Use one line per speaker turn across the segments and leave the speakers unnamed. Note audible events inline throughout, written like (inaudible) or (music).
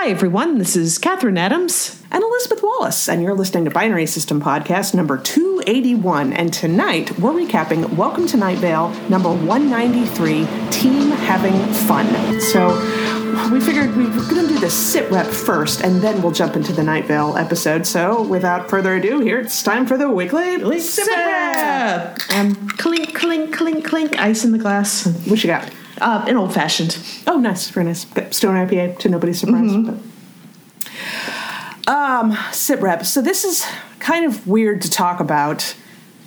Hi, everyone. This is Catherine Adams.
and Elizabeth Wallace, and you're listening to Binary System Podcast number 281. And tonight we're recapping Welcome to Night Vale number 193 Team Having Fun. So we figured we were going to do the sit rep first, and then we'll jump into the Night Vale episode. So without further ado, here it's time for the weekly sit rep.
Um, clink, clink, clink, clink. Ice in the glass.
What you got?
Uh, an old fashioned.
Oh, nice, very nice. Stone IPA to nobody's surprise.
Mm-hmm.
Um, sit rep. So this is kind of weird to talk about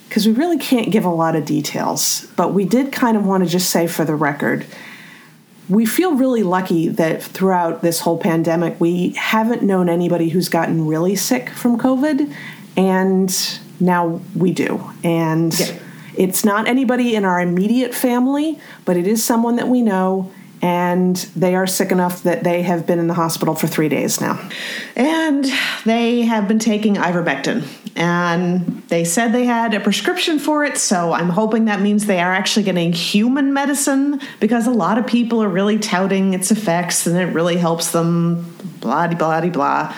because we really can't give a lot of details. But we did kind of want to just say for the record, we feel really lucky that throughout this whole pandemic, we haven't known anybody who's gotten really sick from COVID, and now we do. And
Yeah.
It's not anybody in our immediate family, but it is someone that we know, and they are sick enough that they have been in the hospital for three days now.
And they have been taking ivermectin. And they said they had a prescription for it, so I'm hoping that means they are actually getting human medicine because a lot of people are really touting its effects and it really helps them, blah, blah, blah.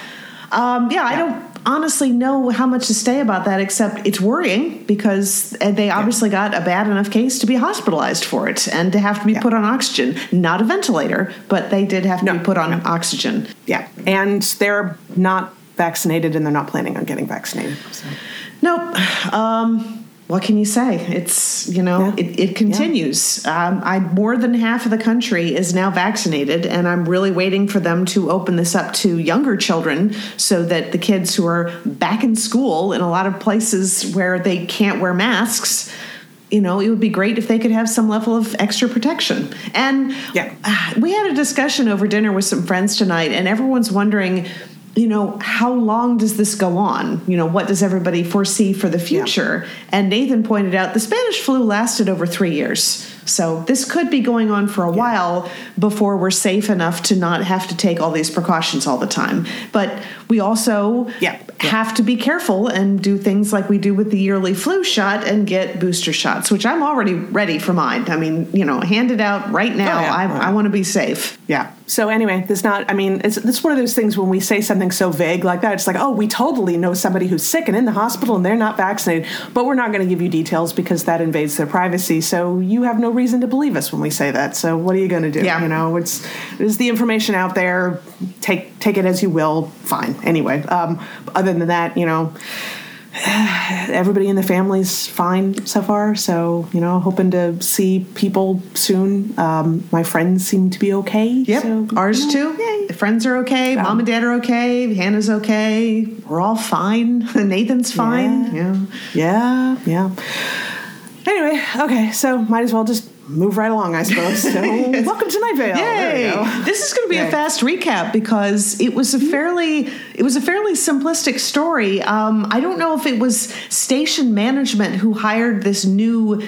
Um, yeah, I don't honestly know how much to say about that except it's worrying because they obviously got a bad enough case to be hospitalized for it and to have to be put on oxygen. Not a ventilator, but they did have to
No,
be put on oxygen.
Yeah, and they're not vaccinated, and they're not planning on getting vaccinated. So.
Nope. Um, what can you say? It's you know
Yeah.
it, it continues. Um, I more than half of the country is now vaccinated, and I'm really waiting for them to open this up to younger children, so that the kids who are back in school in a lot of places where they can't wear masks. You know, it would be great if they could have some level of extra protection. And
Yeah. (sighs)
we had a discussion over dinner with some friends tonight, and everyone's wondering, you know, how long does this go on? You know, what does everybody foresee for the future? And Nathan pointed out the Spanish flu lasted over three years. So this could be going on for a while before we're safe enough to not have to take all these precautions all the time. But we also
Yeah. Yeah.
have to be careful and do things like we do with the yearly flu shot and get booster shots, which I'm already ready for mine. I mean, you know, hand it out right now.
Oh, yeah.
I,
yeah.
I want to be safe.
Yeah. So anyway, there's not. I mean, it's it's one of those things when we say something so vague like that. It's like, oh, we totally know somebody who's sick and in the hospital and they're not vaccinated, but we're not going to give you details because that invades their privacy. So you have no reason to believe us when we say that. So what are you going to do?
Yeah.
You know, it's there's the information out there. Take take it as you will. Fine. Anyway, um, other than that, you know. (sighs) Everybody in the family's fine so far, so you know, hoping to see people soon. Um, my friends seem to be okay.
Yep.
so,
Ours too.
yay.
The friends are okay. Mom and dad are okay. Hannah's okay. We're all fine. (laughs) Nathan's fine. Yeah.
Yeah, yeah. Anyway, okay, so might as well just move right along, I suppose. So, (laughs) welcome to Night Vale.
Yay! This is going to be a fast recap because it was a fairly it was a fairly simplistic story. Um, I don't know if it was station management who hired this new.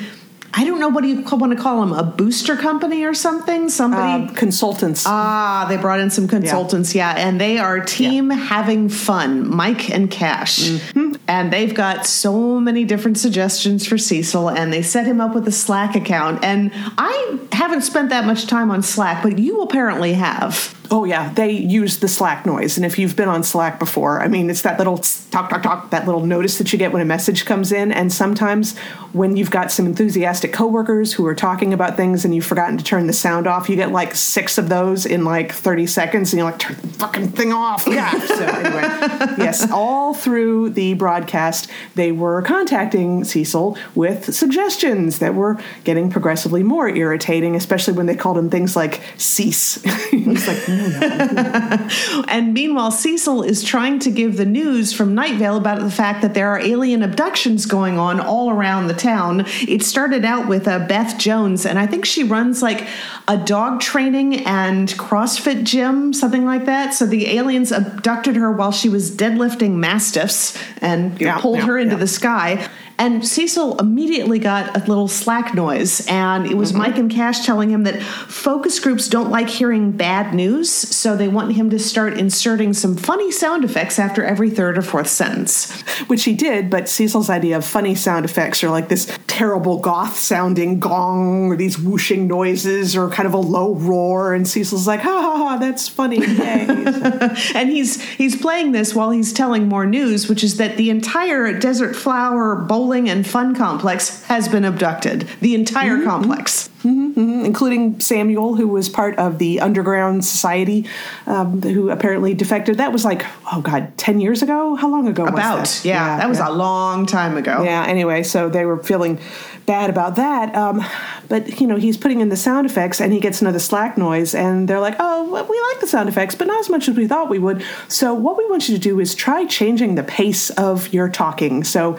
I don't know what do you want to call them a booster company or something. Somebody.
Um, consultants.
Ah, they brought in some consultants, yeah, and they are team having fun, Mike and Cash. And they've got so many different suggestions for Cecil, and they set him up with a Slack account. And I haven't spent that much time on Slack, but you apparently have.
Oh yeah, they use the Slack noise, and if you've been on Slack before, I mean, it's that little talk, talk, talk, that little notice that you get when a message comes in, and sometimes when you've got some enthusiastic coworkers who are talking about things and you've forgotten to turn the sound off, you get like six of those in like thirty seconds, and you're like, turn the fucking thing off. (laughs) Yeah. so anyway, yes, all through the broadcast, they were contacting Cecil with suggestions that were getting progressively more irritating, especially when they called him things like cease. (laughs) He's like. (laughs)
And meanwhile, Cecil is trying to give the news from Night Vale about the fact that there are alien abductions going on all around the town. It started out with uh, Beth Jones, and I think she runs like a dog training and CrossFit gym, something like that. So the aliens abducted her while she was deadlifting mastiffs and
Yeah,
pulled
yeah,
her into
yeah.
the sky. And Cecil immediately got a little slack noise, and it was
Mm-hmm.
Mike and Cash telling him that focus groups don't like hearing bad news, so they want him to start inserting some funny sound effects after every third or fourth sentence.
which he did, but Cecil's idea of funny sound effects are like this terrible goth sounding gong or these whooshing noises or kind of a low roar. And Cecil's like, ha ha ha, that's funny. Yay. (laughs)
and he's he's playing this while he's telling more news, which is that the entire Desert Flower Bowling and Fun Complex has been abducted. The entire mm-hmm. complex.
Mm-hmm, including Samuel, who was part of the underground society, um, who apparently defected. That was like, oh god, ten years ago. How long ago?
About
was
that? yeah, yeah that was yeah. a long time ago.
Yeah. Anyway, so they were feeling bad about that. Um, but you know, he's putting in the sound effects, and he gets another slack noise, and they're like, "Oh, we like the sound effects, but not as much as we thought we would." So what we want you to do is try changing the pace of your talking. So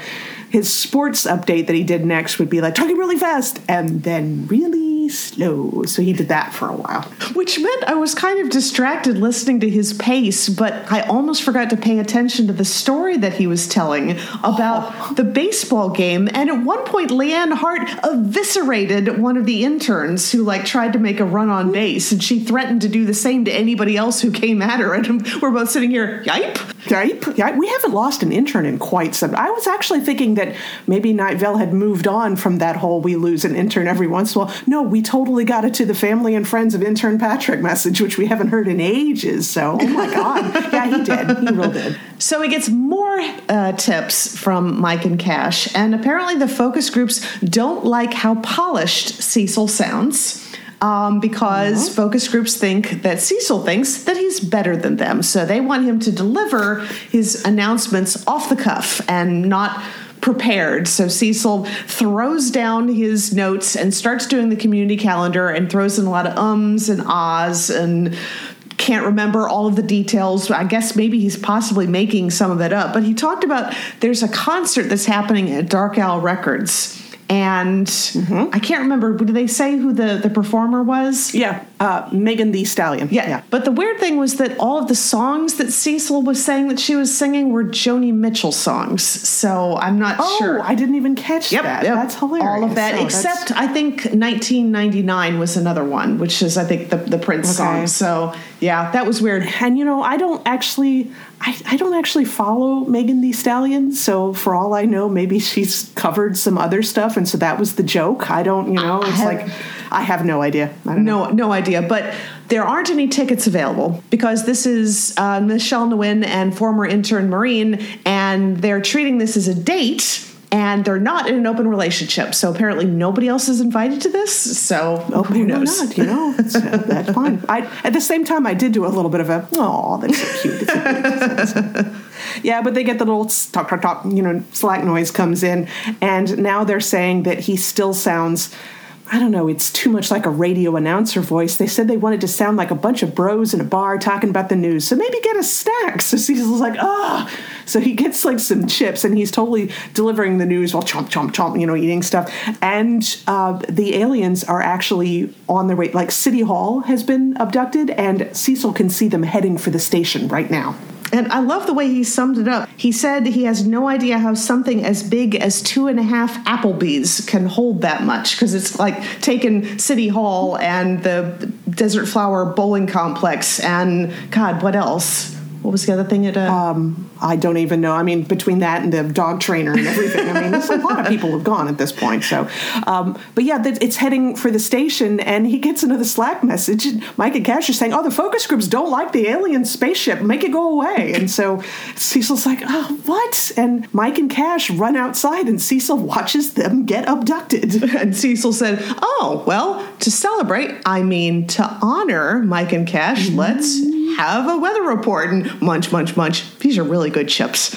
his sports update that he did next would be like talking really fast and then really slow. So he did that for a while.
Which meant I was kind of distracted listening to his pace, but I almost forgot to pay attention to the story that he was telling about oh. the baseball game. And at one point, Leanne Hart eviscerated one of the interns who like tried to make a run on base, and she threatened to do the same to anybody else who came at her. And (laughs) we're both sitting here, yipe,
yipe. Yeah, we haven't lost an intern in quite some. I was actually thinking that maybe Night Vale had moved on from that whole "we lose an intern every once in a while." No, we totally got it to the family and friends of intern Patrick message, which we haven't heard in ages. So, oh my (laughs) god, yeah, he did. He real did.
So he gets more uh, tips from Mike and Cash, and apparently the focus groups don't like how polished Cecil sounds. Um, because mm-hmm. focus groups think that Cecil thinks that he's better than them. So they want him to deliver his announcements off the cuff and not prepared. So Cecil throws down his notes and starts doing the community calendar and throws in a lot of ums and ahs and can't remember all of the details. I guess maybe he's possibly making some of it up. But he talked about there's a concert that's happening at Dark Owl Records and mm-hmm. I can't remember. Did they say who the, the performer was?
Yeah, uh, Megan Thee Stallion.
Yeah. yeah. But the weird thing was that all of the songs that Cecil was saying that she was singing were Joni Mitchell songs. So I'm not
oh,
sure.
I didn't even catch
yep,
that.
Yep.
That's hilarious.
All of that, so except I think 1999 was another one, which is I think the the Prince okay. song. So yeah, that was weird.
And you know, I don't actually I, I don't actually follow Megan Thee Stallion, so for all I know, maybe she's covered some other stuff, and so that was the joke. I don't, you know, it's have, like I have no idea.
no, know. no idea. But there aren't any tickets available because this is uh, Michelle Nguyen and former intern Maureen, and they're treating this as a date and they're not in an open relationship. So apparently nobody else is invited to this. So
oh, who knows? Not, you know, (laughs) uh, that's fine. I, at the same time, I did do a little bit of a oh, that's so cute. That's so cute. (laughs) yeah, but they get the little talk, talk, talk. You know, slack noise comes in, and now they're saying that he still sounds I don't know, it's too much like a radio announcer voice. They said they wanted to sound like a bunch of bros in a bar talking about the news. So maybe get a snack. (laughs) So Cecil's like, ah. Oh. So he gets like some chips and he's totally delivering the news while chomp, chomp, chomp, you know, eating stuff. And uh, the aliens are actually on their way. Like City Hall has been abducted and Cecil can see them heading for the station right now.
And I love the way he summed it up. He said he has no idea how something as big as two and a half Applebee's can hold that much because it's like taking City Hall and the Desert Flower Bowling Complex and God, what else? What was the other thing at? Uh,
um, I don't even know. I mean, between that and the dog trainer and everything, I mean, there's a lot of (laughs) people have gone at this point. So, um, but yeah, it's heading for the station, and he gets another Slack message. Mike and Cash are saying, "Oh, the focus groups don't like the alien spaceship. Make it go away." And so Cecil's like, "Oh, what?" And Mike and Cash run outside, and Cecil watches them get abducted. (laughs)
And Cecil said, "Oh, well, to celebrate, I mean to honor Mike and Cash, mm-hmm. let's." have a weather report and munch, munch, munch. These are really good chips.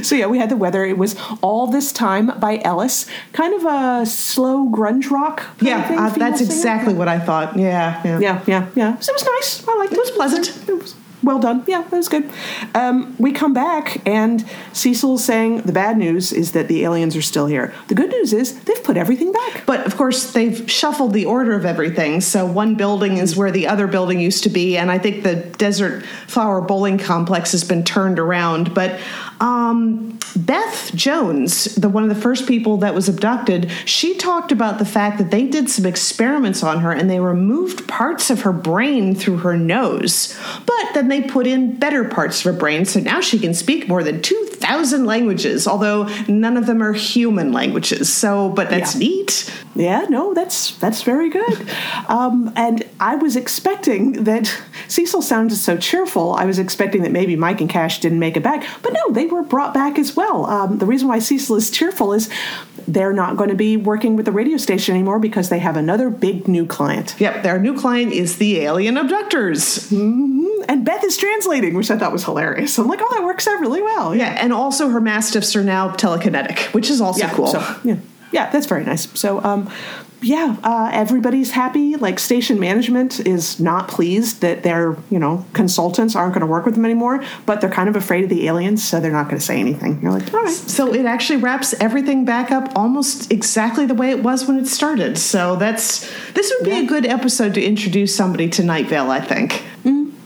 (laughs)
so yeah, we had the weather. It was all this time by Ellis, kind of a slow grunge rock.
yeah, thing, uh, that's exactly what I thought. Yeah,
yeah, yeah, yeah. yeah. So it was nice. I liked it.
It was pleasant.
It was well done. Yeah, that was good. Um, we come back, and Cecil's saying the bad news is that the aliens are still here. The good news is they've put everything back.
But of course, they've shuffled the order of everything. So one building is where the other building used to be, and I think the Desert Flower Bowling Complex has been turned around. But um, Beth Jones, the one of the first people that was abducted, she talked about the fact that they did some experiments on her and they removed parts of her brain through her nose. But then they put in better parts of her brain, so now she can speak more than 2,000 thousand languages, although none of them are human languages. So, but that's
Yeah.
neat.
Yeah, no, that's that's very good. Um, and I was expecting that Cecil sounded so cheerful. I was expecting that maybe Mike and Cash didn't make it back, but no, they were brought back as well. Um, the reason why Cecil is cheerful is they're not going to be working with the radio station anymore because they have another big new client.
Yep, their new client is the alien abductors.
And Beth is translating, which I thought was hilarious. I'm like, oh, that works out really well.
Yeah, and also her mastiffs are now telekinetic, which is also cool.
So, yeah, yeah, that's very nice. So, um, yeah, uh, everybody's happy. Like station management is not pleased that their you know consultants aren't going to work with them anymore, but they're kind of afraid of the aliens, so they're not going to say anything. You're like, all right.
So it actually wraps everything back up almost exactly the way it was when it started. So that's this would be a good episode to introduce somebody to Night Vale, I think.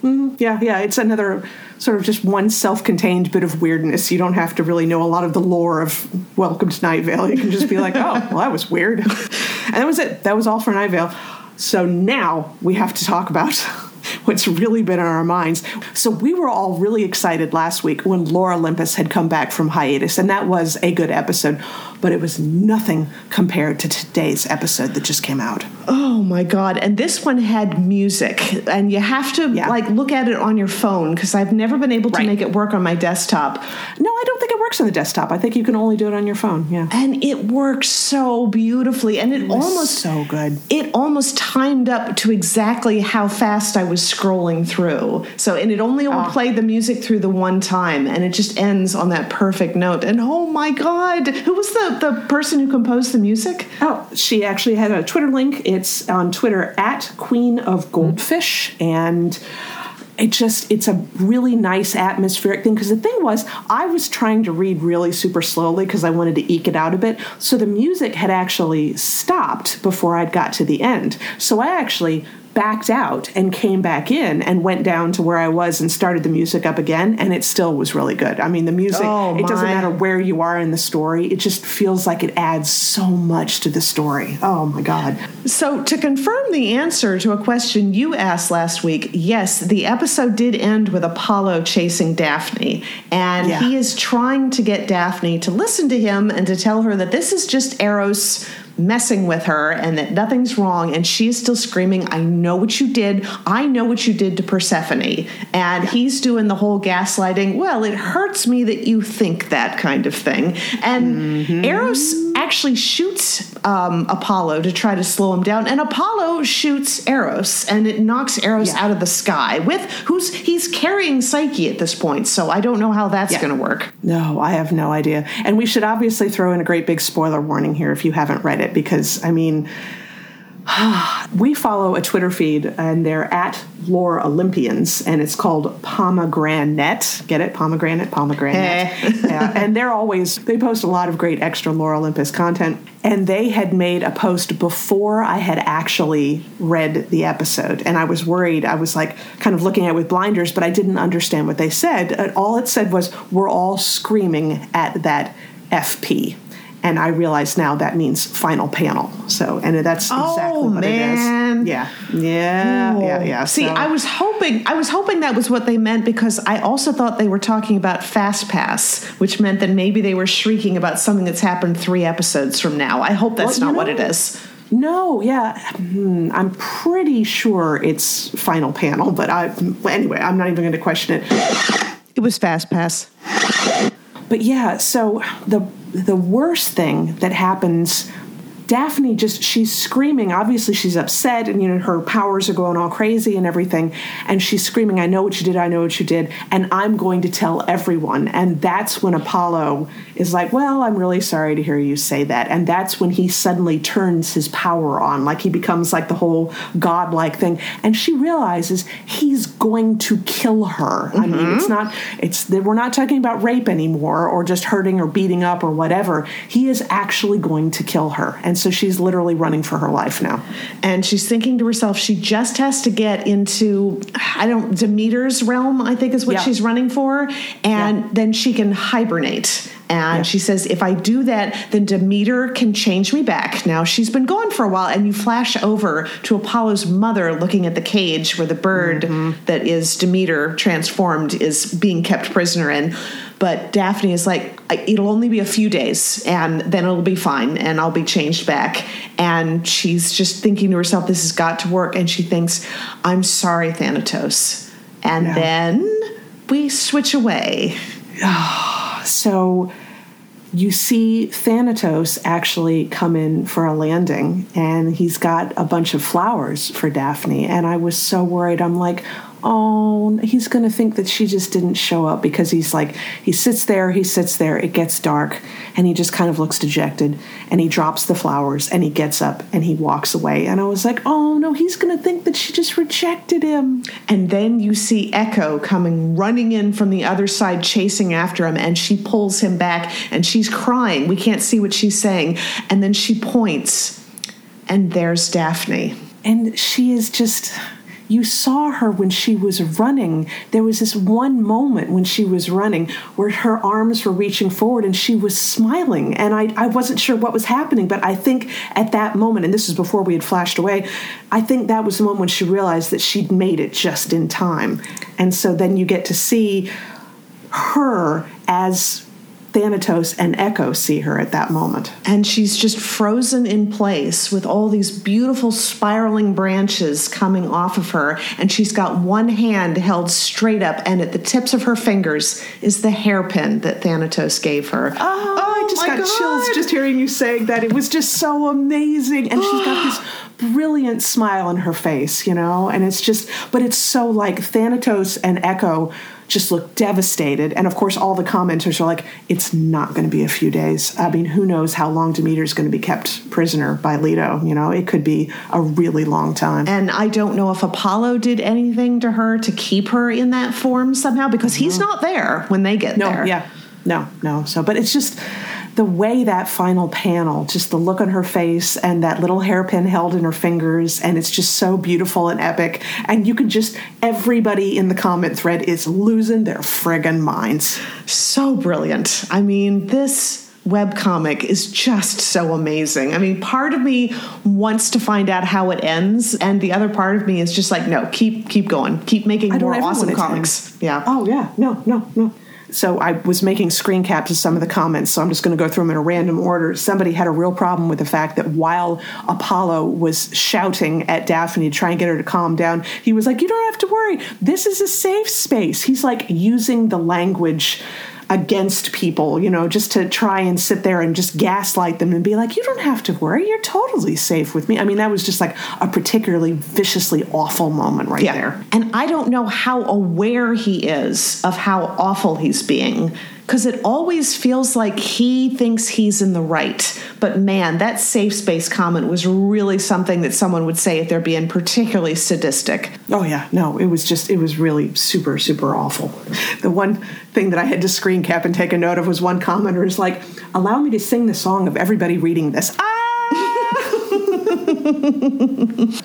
Mm-hmm.
Yeah, yeah, it's another sort of just one self-contained bit of weirdness. You don't have to really know a lot of the lore of Welcome to Night Vale. You can just be like, (laughs) oh, well, that was weird, (laughs) and that was it. That was all for Night Vale. So now we have to talk about (laughs) what's really been on our minds. So we were all really excited last week when Lore Olympus had come back from hiatus, and that was a good episode, but it was nothing compared to today's episode that just came out.
Oh my god! And this one had music, and you have to
Yeah.
like look at it on your phone because I've never been able to
Right.
make it work on my desktop.
No, I don't think it works on the desktop. I think you can only do it on your phone. Yeah.
And it works so beautifully, and it,
was
almost
so good.
It almost timed up to exactly how fast I was scrolling through. So, and it only will
Ah.
play the music through the one time, and it just ends on that perfect note. And oh my god, who was the the person who composed the music?
Oh, she actually had a Twitter link. It's on Twitter at Queen of Goldfish, and it just it's a really nice atmospheric thing because the thing was I was trying to read really super slowly because I wanted to eke it out a bit. So the music had actually stopped before I'd got to the end. So I actually backed out and came back in and went down to where I was and started the music up again and it still was really good. I mean the music
Oh,
it doesn't matter where you are in the story. It just feels like it adds so much to the story. Oh my god.
So, to confirm the answer to a question you asked last week, yes, the episode did end with Apollo chasing Daphne. And
Yeah.
he is trying to get Daphne to listen to him and to tell her that this is just Eros messing with her and that nothing's wrong. And she is still screaming, I know what you did. I know what you did to Persephone. And he's doing the whole gaslighting, well, it hurts me that you think that kind of thing. And mm-hmm. Eros actually shoots um, Apollo to try to slow him down, and Apollo shoots Eros, and it knocks Eros
Yeah.
out of the sky. With who's he's carrying Psyche at this point, so I don't know how that's
Yeah.
going to work.
No, I have no idea. And we should obviously throw in a great big spoiler warning here if you haven't read it, because I mean, (sighs) we follow a Twitter feed and they're at Lore Olympians and it's called Pomegranate. Get it? Pomegranate, pomegranate. Eh. (laughs) yeah, and they're always, they post a lot of great extra Lore Olympus content. And they had made a post before I had actually read the episode. And I was worried. I was like kind of looking at it with blinders, but I didn't understand what they said. And all it said was, we're all screaming at that FP. And I realize now that means final panel. So, and that's exactly
Oh,
what
man.
it is. Yeah, yeah, yeah, yeah.
See,
So-
I was hoping I was hoping that was what they meant because I also thought they were talking about Fast Pass, which meant that maybe they were shrieking about something that's happened three episodes from now. I hope that's
Well,
not
you
what it is.
No, yeah, hmm, I'm pretty sure it's final panel, but I anyway, I'm not even going to question it.
It was Fast Pass.
But yeah, so the the worst thing that happens Daphne just she's screaming. Obviously she's upset and you know her powers are going all crazy and everything and she's screaming, "I know what you did. I know what you did, and I'm going to tell everyone." And that's when Apollo is like, "Well, I'm really sorry to hear you say that." And that's when he suddenly turns his power on, like he becomes like the whole godlike thing. And she realizes he's going to kill her. I mean, mm-hmm. it's not it's we're not talking about rape anymore or just hurting or beating up or whatever. He is actually going to kill her. And so she's literally running for her life now.
And she's thinking to herself, she just has to get into, I don't, Demeter's realm, I think is what
Yeah.
she's running for. And
Yeah.
then she can hibernate. And
Yeah.
she says, if I do that, then Demeter can change me back. Now she's been gone for a while, and you flash over to Apollo's mother looking at the cage where the bird
Mm-hmm.
that is Demeter transformed is being kept prisoner in. But Daphne is like, it'll only be a few days, and then it'll be fine, and I'll be changed back. And she's just thinking to herself, this has got to work. And she thinks, I'm sorry, Thanatos. And
Yeah.
then we switch away. (sighs)
So you see Thanatos actually come in for a landing and he's got a bunch of flowers for Daphne. And I was so worried. I'm like, oh, he's going to think that she just didn't show up because he's like, he sits there, he sits there, it gets dark, and he just kind of looks dejected and he drops the flowers and he gets up and he walks away. And I was like, oh no, he's going to think that she just rejected him.
And then you see Echo coming running in from the other side, chasing after him, and she pulls him back and she's crying. We can't see what she's saying. And then she points, and there's Daphne.
and she is just you saw her when she was running. There was this one moment when she was running where her arms were reaching forward and she was smiling. And i, I wasn't sure what was happening but i think at that moment and this is before we had flashed away i think that was the moment when she realized that she'd made it just in time. And so then you get to see her as thanatos and echo see her at that moment
And she's just frozen in place with all these beautiful spiraling branches coming off of her. And she's got one hand held straight up, and at the tips of her fingers is the hairpin that Thanatos gave her.
Oh, oh I just got chills just hearing you saying that. It was just so amazing. And she's got this (gasps) brilliant smile on her face, you know? And it's just, but it's so like Thanatos and Echo just look devastated. And of course, all the commenters are like, it's not going to be a few days. I mean, who knows how long Demeter is going to be kept prisoner by Leto? You know, it could be a really long time.
And I don't know if Apollo did anything to her to keep her in that form somehow because he's not there when they get
No,
there.
yeah. No, no. So, but it's just the way that final panel, just the look on her face and that little hairpin held in her fingers, and it's just so beautiful and epic. And you can just, everybody in the comment thread is losing their friggin' minds.
So brilliant. I mean, this webcomic is just so amazing. I mean, part of me wants to find out how it ends, and the other part of me is just like, no, keep keep going. Keep making more awesome
want it to
comics. Yeah.
Oh, yeah. No, no, no. So I was making screen caps of some of the comments, so I'm just going to go through them in a random order. Somebody had a real problem with the fact that while Apollo was shouting at Daphne to try and get her to calm down, he was like, You don't have to worry. This is a safe space. He's like using the language against people, you know, just to try and sit there and just gaslight them and be like, You don't have to worry. You're totally safe with me. I mean, that was just like a particularly viciously awful moment right there.
And I don't know how aware he is of how awful he's being because it always feels like he thinks he's in the right. But man, that safe space comment was really something that someone would say if they're being particularly sadistic.
Oh yeah, no, it was just it was really super super awful. The one thing that I had to screen cap and take a note of was one commenter is like, "Allow me to sing the song of everybody reading this." Ah!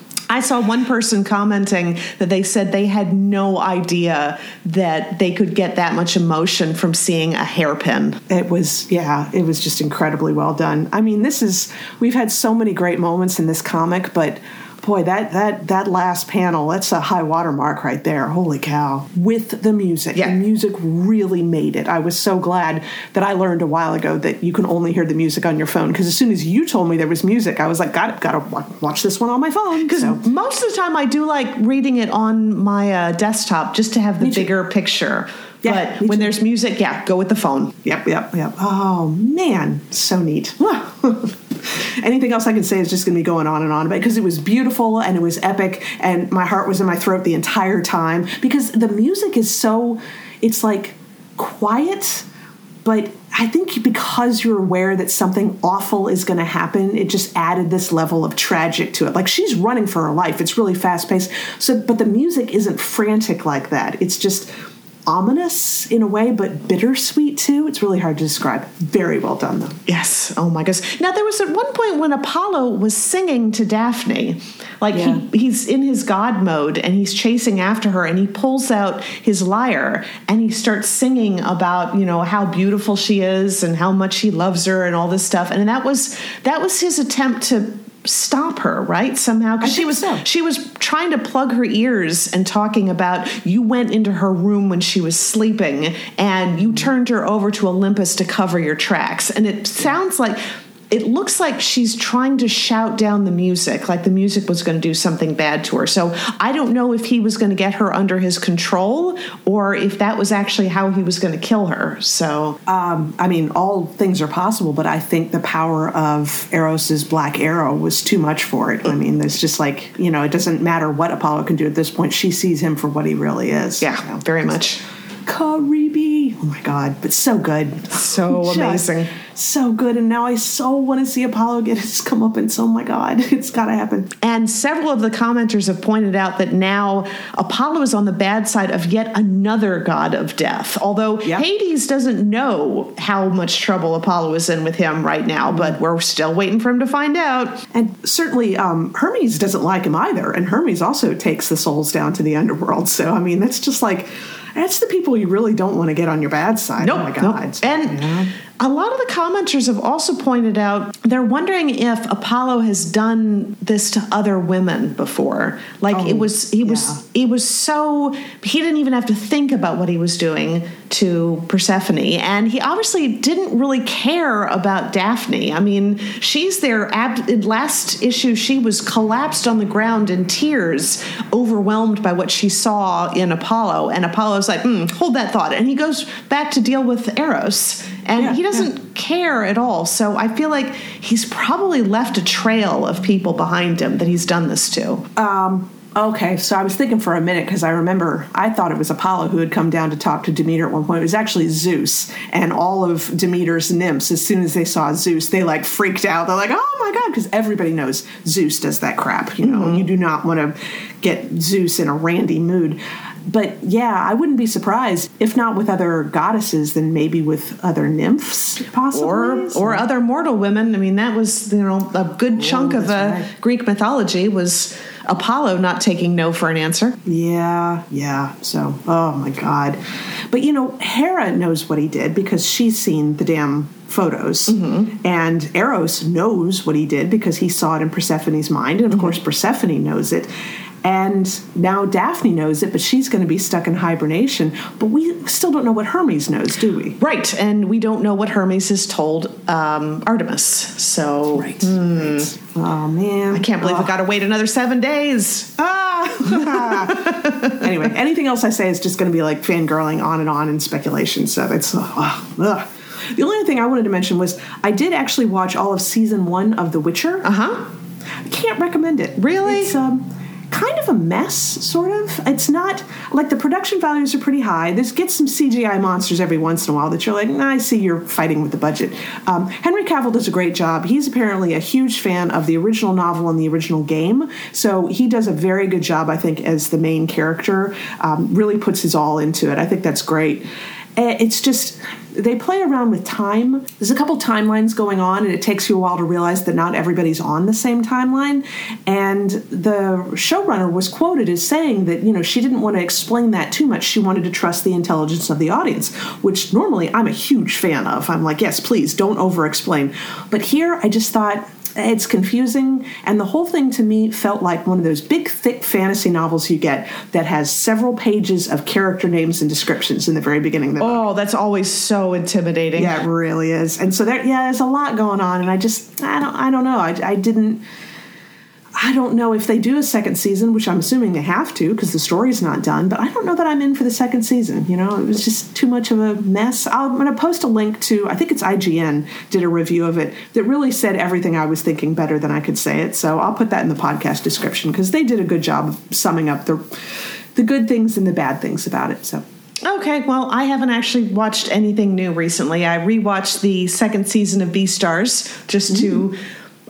(laughs)
I saw one person commenting that they said they had no idea that they could get that much emotion from seeing a hairpin.
It was yeah, it was just incredibly well done. I mean, this is we've had so many great moments in this comic, but boy, that that that last panel, that's a high watermark right there. Holy cow. With the music.
Yeah.
The music really made it. I was so glad that I learned a while ago that you can only hear the music on your phone because as soon as you told me there was music, I was like, got got to watch this one on my phone.
Because
So,
most of the time I do like reading it on my uh, desktop just to have the
Me too.
bigger picture.
Yeah,
but when there's music, yeah, go with the phone.
Yep, yep, yep. Oh man, so neat. (laughs) Anything else I can say is just going to be going on and on about because it was beautiful and it was epic and my heart was in my throat the entire time because the music is so it's like quiet but I think because you're aware that something awful is going to happen, it just added this level of tragic to it. Like she's running for her life. It's really fast paced. So but the music isn't frantic like that. It's just ominous in a way, but bittersweet too. It's really hard to describe. Very well done, though.
Yes. Oh my goodness. Now there was at one point when Apollo was singing to Daphne, like
Yeah.
he, he's in his God mode and he's chasing after her, and he pulls out his lyre and he starts singing about you know how beautiful she is and how much he loves her and all this stuff, and that was that was his attempt to stop her right somehow because she was
so.
she was trying to plug her ears and talking about you went into her room when she was sleeping and you turned her over to Olympus to cover your tracks. And it sounds like it looks like she's trying to shout down the music, like the music was going to do something bad to her. So I don't know if he was going to get her under his control or if that was actually how he was going to kill her. So
Um, I mean, all things are possible, but I think the power of Eros's black arrow was too much for it. I mean, there's just like, you know, it doesn't matter what Apollo can do at this point. She sees him for what he really is.
yeah,
So.
very much.
Caribe. Oh my God, but so good.
So (laughs) amazing.
So good. And now I so want to see Apollo get his (laughs) come up, comeuppance. Oh my God, (laughs) it's got to happen.
And several of the commenters have pointed out that now Apollo is on the bad side of yet another god of death. Although
Yeah.
Hades doesn't know how much trouble Apollo is in with him right now, but we're still waiting for him to find out.
And certainly um, Hermes doesn't like him either. And Hermes also takes the souls down to the underworld. So, I mean, that's just like, that's the people you really don't want to get on your bad side.
Oh nope,
oh my
nope.
God.
And
Yeah.
A lot of the commenters have also pointed out they're wondering if Apollo has done this to other women before. Like it
Oh,
was he was he was so he didn't even have to think about what he was doing to Persephone and he obviously didn't really care about Daphne. I mean, she's there ab- last issue she was collapsed on the ground in tears, overwhelmed by what she saw in Apollo and Apollo's like, "Hmm, "Hold that thought." And he goes back to deal with Eros and
Yeah,
he doesn't care at all. So I feel like he's probably left a trail of people behind him that he's done this to.
Um, okay, so I was thinking for a minute because I remember I thought it was Apollo who had come down to talk to Demeter at one point. It was actually Zeus and all of Demeter's nymphs. As soon as they saw Zeus, they like freaked out. They're like, "Oh my god!" Because everybody knows Zeus does that crap. You know, mm-hmm. you do not want to get Zeus in a randy mood. But yeah, I wouldn't be surprised if not with other goddesses, then maybe with other nymphs, possibly.
or or other mortal women. I mean, that was you know a good chunk of
that's right.
Greek mythology was Apollo not taking no for an answer.
Yeah, yeah. So, oh my God. But you know, Hera knows what he did because she's seen the damn photos. Mm-hmm. And Eros knows what he did because he saw it in Persephone's mind. And of mm-hmm. course, Persephone knows it. And now Daphne knows it, but she's going to be stuck in hibernation. But we still don't know what Hermes knows, do we?
Right, and we don't know what Hermes has told um, Artemis. So
Right. Oh, man.
I can't believe we got to wait another seven days.
Ah. (laughs) anyway, anything else I say is just going to be like fangirling on and on and speculation. So it's ugh, ugh. the only thing I wanted to mention was I did actually watch all of season one of The Witcher.
Uh huh.
I can't recommend it.
Really?
It's um, kind of a mess, sort of. It's not like the production values are pretty high. There's gets some CGI monsters every once in a while that you're like, nah, I see you're fighting with the budget. Um, Henry Cavill does a great job. He's apparently a huge fan of the original novel and the original game, so he does a very good job, I think, as the main character. Um, really puts his all into it. I think that's great. Eh, It's just they play around with time. There's a couple timelines going on, and it takes you a while to realize that not everybody's on the same timeline. And the showrunner was quoted as saying that you know she didn't want to explain that too much. She wanted to trust the intelligence of the audience, which normally I'm a huge fan of. I'm like, yes, please don't over-explain. But here, I just thought it's confusing and the whole thing to me felt like one of those big thick fantasy novels you get that has several pages of character names and descriptions in the very beginning of the book.
Oh, that's always so intimidating.
Yeah, it really is. And so there, yeah, there's a lot going on, and I just, I don't, I don't know. I, I didn't, I don't know if they do a second season, which I'm assuming they have to because the story's not done. But I don't know that I'm in for the second season. You know, it was just too much of a mess. I'll, I'm going to post a link to, I think it's IGN did a review of it that really said everything I was thinking better than I could say it. So I'll put that in the podcast description because they did a good job of summing up the, the good things and the bad things about it. So.
Okay, well, I haven't actually watched anything new recently. I rewatched the second season of Beastars just to mm.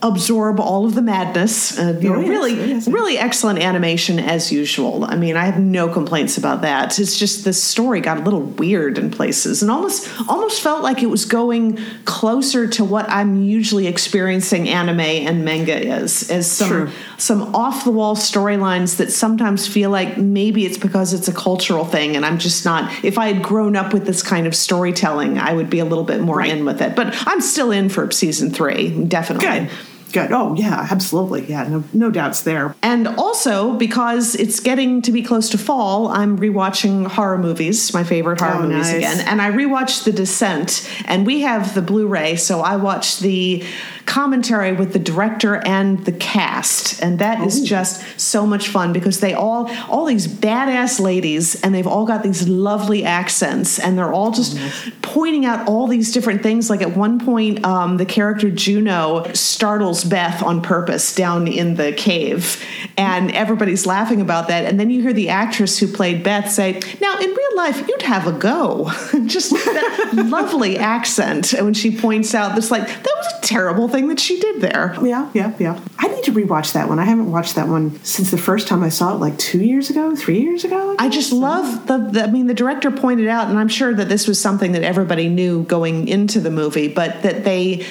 Absorb all of the madness. Uh, you
Oh,
know,
yes,
really,
yes.
really excellent animation as usual. I mean, I have no complaints about that. It's just the story got a little weird in places, and almost almost felt like it was going closer to what I'm usually experiencing anime and manga is, as some
True.
some off the wall storylines that sometimes feel like maybe it's because it's a cultural thing, and I'm just not. If I had grown up with this kind of storytelling, I would be a little bit more
Right.
in with it. But I'm still in for season three, definitely.
Good. Good. Oh, yeah, absolutely. Yeah, no, no doubts there.
And also because it's getting to be close to fall, I'm rewatching horror movies, my favorite horror
Oh,
movies
nice.
again. And I rewatched The Descent, and we have the Blu-ray, so I watched the commentary with the director and the cast, and that is just so much fun because they all all these badass ladies, and they've all got these lovely accents, and they're all just pointing out all these different things. Like at one point, um, the character Juno startles Beth on purpose down in the cave, and everybody's laughing about that. And then you hear the actress who played Beth say, "Now in real life, you'd have a go." (laughs) just that (laughs) lovely accent, and when she points out, this like that was a terrible thing that she did there.
Yeah, yeah, yeah. I need to rewatch that one. I haven't watched that one since the first time I saw it, like two years ago, three years ago.
I just love the, the. I mean, the director pointed out, and I'm sure that this was something that everybody knew going into the movie, but that they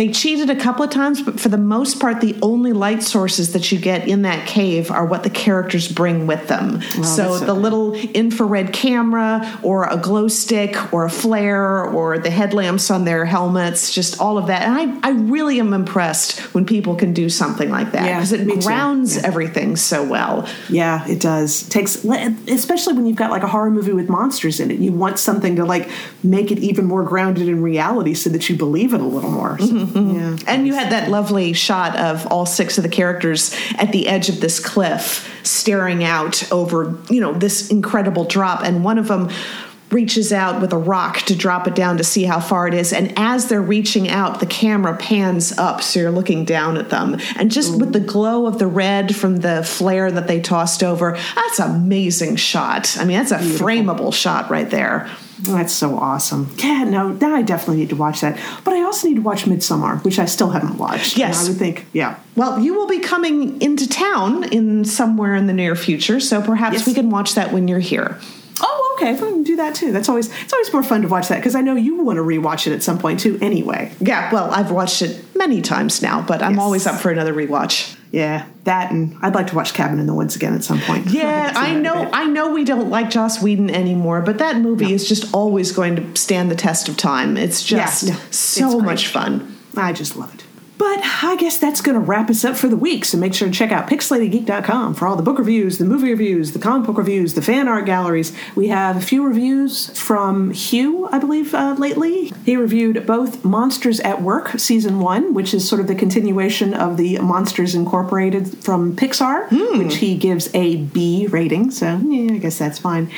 they cheated a couple of times, but for the most part, the only light sources that you get in that cave are what the characters bring with them. so
that's
the little infrared camera, or a glow stick, or a flare, or the headlamps on their helmets, just all of that. And I, I really am impressed when people can do something like that
Yeah,
because it grounds
Yeah.
everything so well.
Yeah, it does. Takes especially when you've got like a horror movie with monsters in it. You want something to like make it even more grounded in reality so that you believe it a little more. So, mm-hmm. Mm-hmm. Yeah.
And you had that lovely shot of all six of the characters at the edge of this cliff, staring out over, you know, this incredible drop. And one of them reaches out with a rock to drop it down to see how far it is. And as they're reaching out, the camera pans up, so you're looking down at them. And just with the glow of the red from the flare that they tossed over, that's an amazing shot. I mean, that's a frameable shot right there.
Oh, that's so awesome. Yeah, no, now I definitely need to watch that. But I also need to watch Midsommar, which I still haven't watched.
Yes.
I would think, yeah.
Well, you will be coming into town in somewhere in the near future, so perhaps
Yes.
we can watch that when you're here.
Oh, okay. Can do that too. That's always it's always more fun to watch that because I know you want to rewatch it at some point too. Anyway,
Yeah, well, I've watched it many times now, but I'm
Yes.
always up for another rewatch.
yeah, that and I'd like to watch Cabin in the Woods again at some point.
Yeah, (laughs) I know. I know we don't like Joss Whedon anymore, but that movie is just always going to stand the test of time. It's just
Yeah, no,
so
it's
much fun.
I just love it. But I guess that's going to wrap us up for the week. So make sure to check out pixelatedgeek.com for all the book reviews, the movie reviews, the comic book reviews, the fan art galleries. We have a few reviews from Hugh, I believe, uh, lately. He reviewed both Monsters at Work Season 1, which is sort of the continuation of the Monsters Incorporated from Pixar, which he gives a B rating. So yeah, I guess that's fine.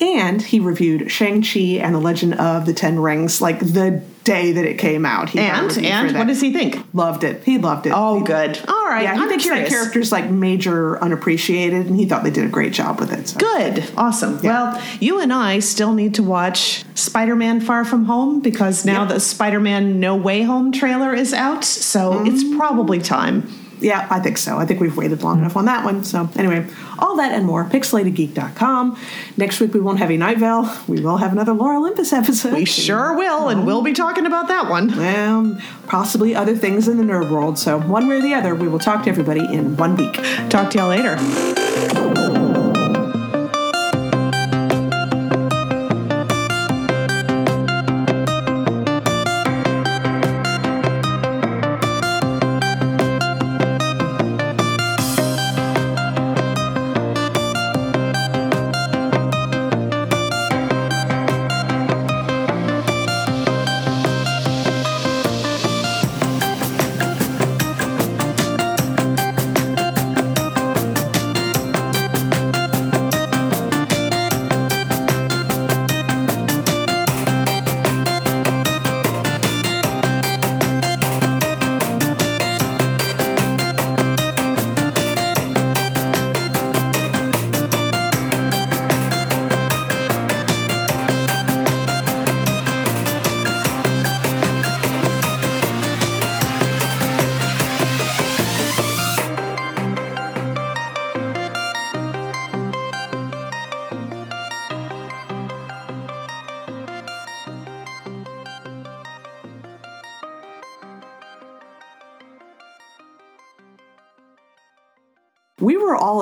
And he reviewed Shang-Chi and the Legend of the Ten Rings like the day that it came out. He
And and what does he think?
Loved it. He loved it.
Oh,
He-
good. All right,
Yeah, he
I'm
thinks that character's like major unappreciated, and he thought they did a great job with it. So.
Good. Awesome.
Yeah.
Well, you and I still need to watch Spider Man Far From Home because now the Spider Man No Way Home trailer is out. So it's
Mm.
probably time.
Yeah, I think so. I think we've waited long enough on that one. So anyway, all that and more, pixelatedgeek.com. Next week we won't have a Night Vale. We will have another Lore Olympus episode.
We sure will, and we'll be talking about that one.
Well, possibly other things in the nerd world. So one way or the other, we will talk to everybody in one week.
Talk to y'all later.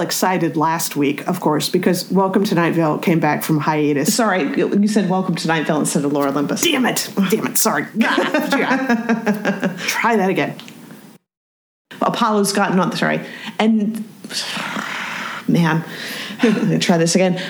Excited last week, of course, because Welcome to Night Vale came back from hiatus.
Sorry, you said welcome to Night Vale instead of Lore Olympus.
Damn it! Damn it! Sorry. (laughs) Try that again.
Apollo's gotten on. Sorry, and man, I'm (laughs) gonna try this again.